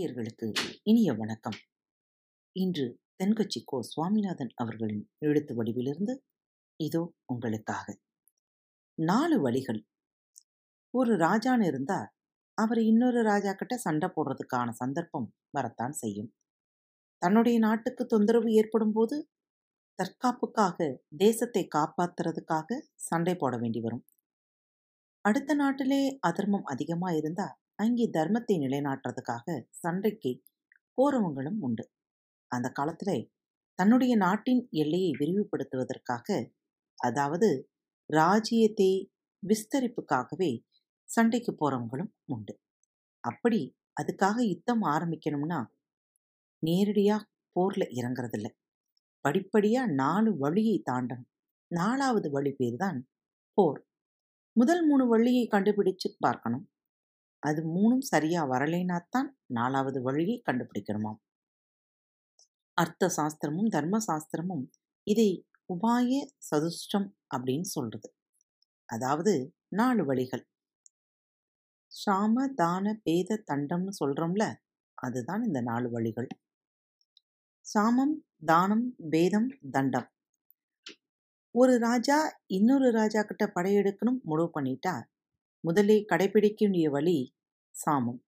நேயர்களுக்கு இனிய வணக்கம். இன்று தென்கட்சி கோ சுவாமிநாதன் அவர்களின் எழுத்து வடிவிலிருந்து இதோ உங்களுக்காக. நாலு வழிகள். ஒரு ராஜான்னு இருந்தா அவர் இன்னொரு ராஜா கிட்ட சண்டை போடுறதுக்கான சந்தர்ப்பம் வரத்தான் செய்யும். தன்னுடைய நாட்டுக்கு தொந்தரவு ஏற்படும் போது தற்காப்புக்காக தேசத்தை காப்பாத்துறதுக்காக சண்டை போட வேண்டி வரும். அடுத்த நாட்டிலே அதர்மம் அதிகமாக இருந்தால் அங்கே தர்மத்தை நிலைநாட்டுறதுக்காக சண்டைக்கு போறவங்களும் உண்டு. அந்த காலத்துல தன்னுடைய நாட்டின் எல்லையை விரிவுபடுத்துவதற்காக அதாவது ராஜ்யத்தை விஸ்தரிப்புக்காகவே சண்டைக்கு போறவங்களும் உண்டு. அப்படி அதுக்காக யுத்தம் ஆரம்பிக்கணும்னா நேரடியாக போரில் இறங்குறதில்ல. படிப்படியாக நாலு வழியை தாண்டணும் நாலாவது வழி பேர் தான் போர். முதல் மூணு வழியை கண்டுபிடிச்சு பார்க்கணும். அது மூணும் சரியா வரலைனாத்தான் நாலாவது வழியை கண்டுபிடிக்கணுமாம். அர்த்த சாஸ்திரமும் தர்ம சாஸ்திரமும் இதை உபாய சதுஷ்டம் அப்படின்னு சொல்றது. அதாவது நாலு வழிகள். சாம தான பேத தண்டம்னு சொல்றோம்ல அதுதான் இந்த நாலு வழிகள். சாமம் தானம் பேதம் தண்டம். ஒரு ராஜா இன்னொரு ராஜா கிட்ட படையெடுக்கணும் முடிவு பண்ணிட்டா முதல்ல கடைபிடிக்க வேண்டிய வழி சாமம்.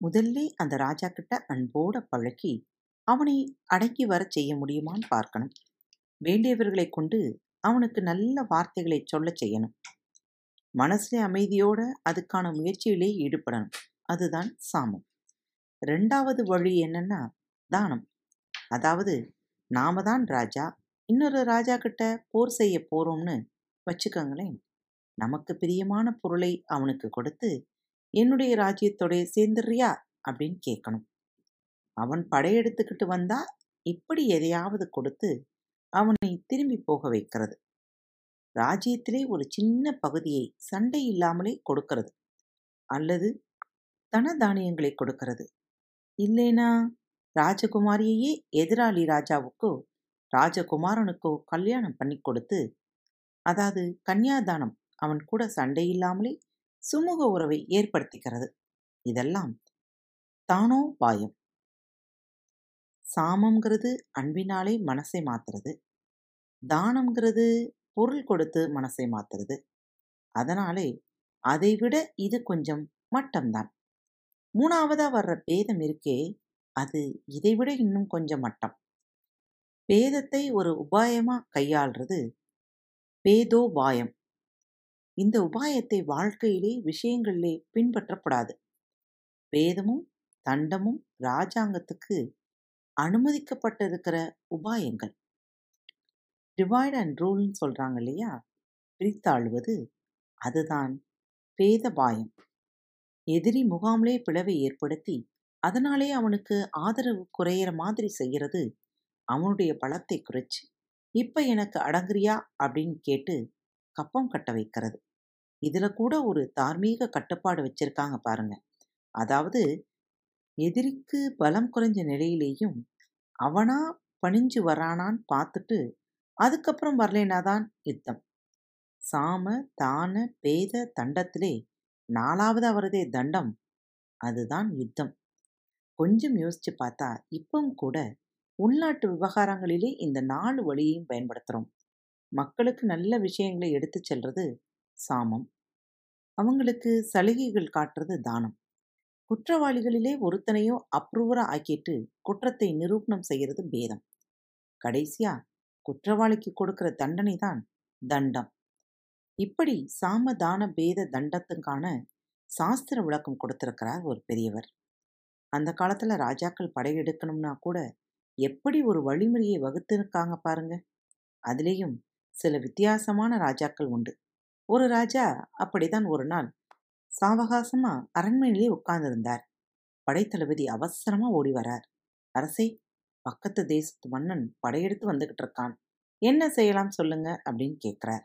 முதல்ல அந்த ராஜா கிட்ட அன்போட பழக்கி அவனை அடங்கி வர செய்ய முடியுமான்னு பார்க்கணும். வேண்டியவர்களை கொண்டு அவனுக்கு நல்ல வார்த்தைகளை சொல்ல செய்யணும். மனசுல அமைதியோட அதுக்கான முயற்சியிலே ஈடுபடணும். அதுதான் சாமம். ரெண்டாவது வழி என்னன்னா தானம். அதாவது நாம தான் ராஜா இன்னொரு ராஜா கிட்ட போர் செய்ய போறோம்னு வச்சுக்கோங்களேன். நமக்கு பிரியமான பொருளை அவனுக்கு கொடுத்து என்னுடைய ராஜ்யத்தோட சேர்ந்துடுறியா? அப்படின்னு கேட்கணும். அவன் படையெடுத்துக்கிட்டு வந்தா இப்படி எதையாவது கொடுத்து அவனை திரும்பி போக வைக்கிறது. ராஜ்யத்திலே ஒரு சின்ன பகுதியை சண்டை இல்லாமலே கொடுக்கிறது. அல்லது தன தானியங்களை கொடுக்கிறது. இல்லைனா ராஜகுமாரியையே எதிராளி ராஜாவுக்கோ ராஜகுமாரனுக்கோ கல்யாணம் பண்ணி கொடுத்து அதாவது கன்னியாதானம் அவன் கூட சண்டை இல்லாமலே சுமூக உறவை ஏற்படுத்திக்கிறது. இதெல்லாம் தானோ பாயம். சாமம்ங்கிறது அன்பினாலே மனசை மாத்துறது. தானம்ங்கிறது பொருள் கொடுத்து மனசை மாத்துறது. அதனாலே அதைவிட இது கொஞ்சம் மட்டம்தான். மூணாவதா வர்ற பேதம் இருக்கே அது இதைவிட இன்னும் கொஞ்சம் மட்டம். பேதத்தை ஒரு உபாயமா கையாள்றது பேதோபாயம் இந்த உபாயத்தை வாழ்க்கையிலே விஷயங்களிலே பின்பற்றப்படாது. வேதமும் தண்டமும் ராஜாங்கத்துக்கு அனுமதிக்கப்பட்டிருக்கிற உபாயங்கள். டிவைட் அண்ட் ரூல்னு சொல்றாங்க இல்லையா? பிரித்தாழ்வது அதுதான் பேதபாயம். எதிரி முகாம்லே பிளவை ஏற்படுத்தி அதனாலே அவனுக்கு ஆதரவு குறையிற மாதிரி செய்கிறது அவனுடைய பலத்தை குறைச்சு இப்ப எனக்கு அடங்குறியா? அப்படின்னு கேட்டு கப்பம் கட்ட வைக்கிறது. இதுல கூட ஒரு தார்மீக கட்டுப்பாடு வச்சிருக்காங்க பாருங்க. அதாவது எதிரிக்கு பலம் குறைஞ்ச நிலையிலேயும் அவனா பணிஞ்சு வரானான்னு பார்த்துட்டு அதுக்கப்புறம் வரலேனாதான் யுத்தம். சாம தான பேத தண்டத்திலே நாலாவது அவரதே தண்டம். அதுதான் யுத்தம். கொஞ்சம் யோசிச்சு பார்த்தா இப்பவும் கூட உள்நாட்டு விவகாரங்களிலே இந்த நாலு வழியையும் பயன்படுத்துகிறோம் மக்களுக்கு நல்ல விஷயங்களை எடுத்து செல்றது சாமம். அவங்களுக்கு சலுகைகள் காட்டுறது தானம். குற்றவாளிகளிலே ஒருத்தனையோ அப்ரூவரா ஆக்கிட்டு குற்றத்தை நிரூபணம் செய்கிறது பேதம். கடைசியா குற்றவாளிக்கு கொடுக்கிற தண்டனை தான் தண்டம். இப்படி சாம தான பேத தண்டத்துக்கான சாஸ்திர விளக்கம் கொடுத்திருக்கிறார் ஒரு பெரியவர். அந்த காலத்துல ராஜாக்கள் படையெடுக்கணும்னா கூட எப்படி ஒரு வழிமுறையை வகுத்திருக்காங்க பாருங்க. அதுலேயும் சில வித்தியாசமான ராஜாக்கள் உண்டு. ஒரு ராஜா அப்படிதான் ஒரு நாள் சாவகாசமா அரண்மனையிலே உட்கார்ந்திருந்தார். படைத்தளபதி அவசரமா ஓடி வரார். அரசே பக்கத்து தேசத்து மன்னன் படையெடுத்து வந்துகிட்டு இருக்கான். என்ன செய்யலாம் சொல்லுங்க அப்படின்னு கேட்குறார்.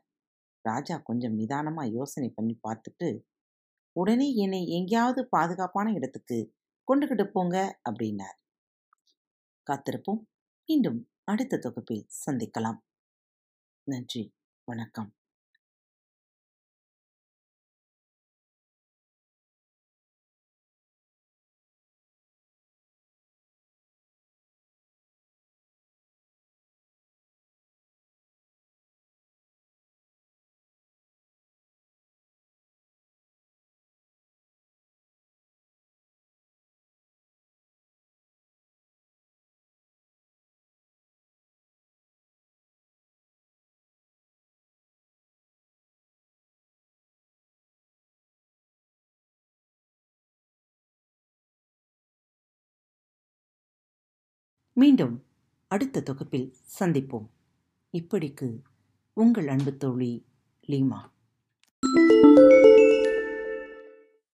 ராஜா கொஞ்சம் நிதானமா யோசனை பண்ணி பார்த்துட்டு உடனே என்னை எங்கேயாவது பாதுகாப்பான இடத்துக்கு கொண்டுகிட்டு போங்க அப்படின்னார். காத்திருப்போம். மீண்டும் அடுத்த தொகுப்பில் சந்திக்கலாம். நன்றி. வணக்கம். மீண்டும் அடுத்த தொகுப்பில் சந்திப்போம். இப்படிக்கு உங்கள் அன்பு தோழி லீமா.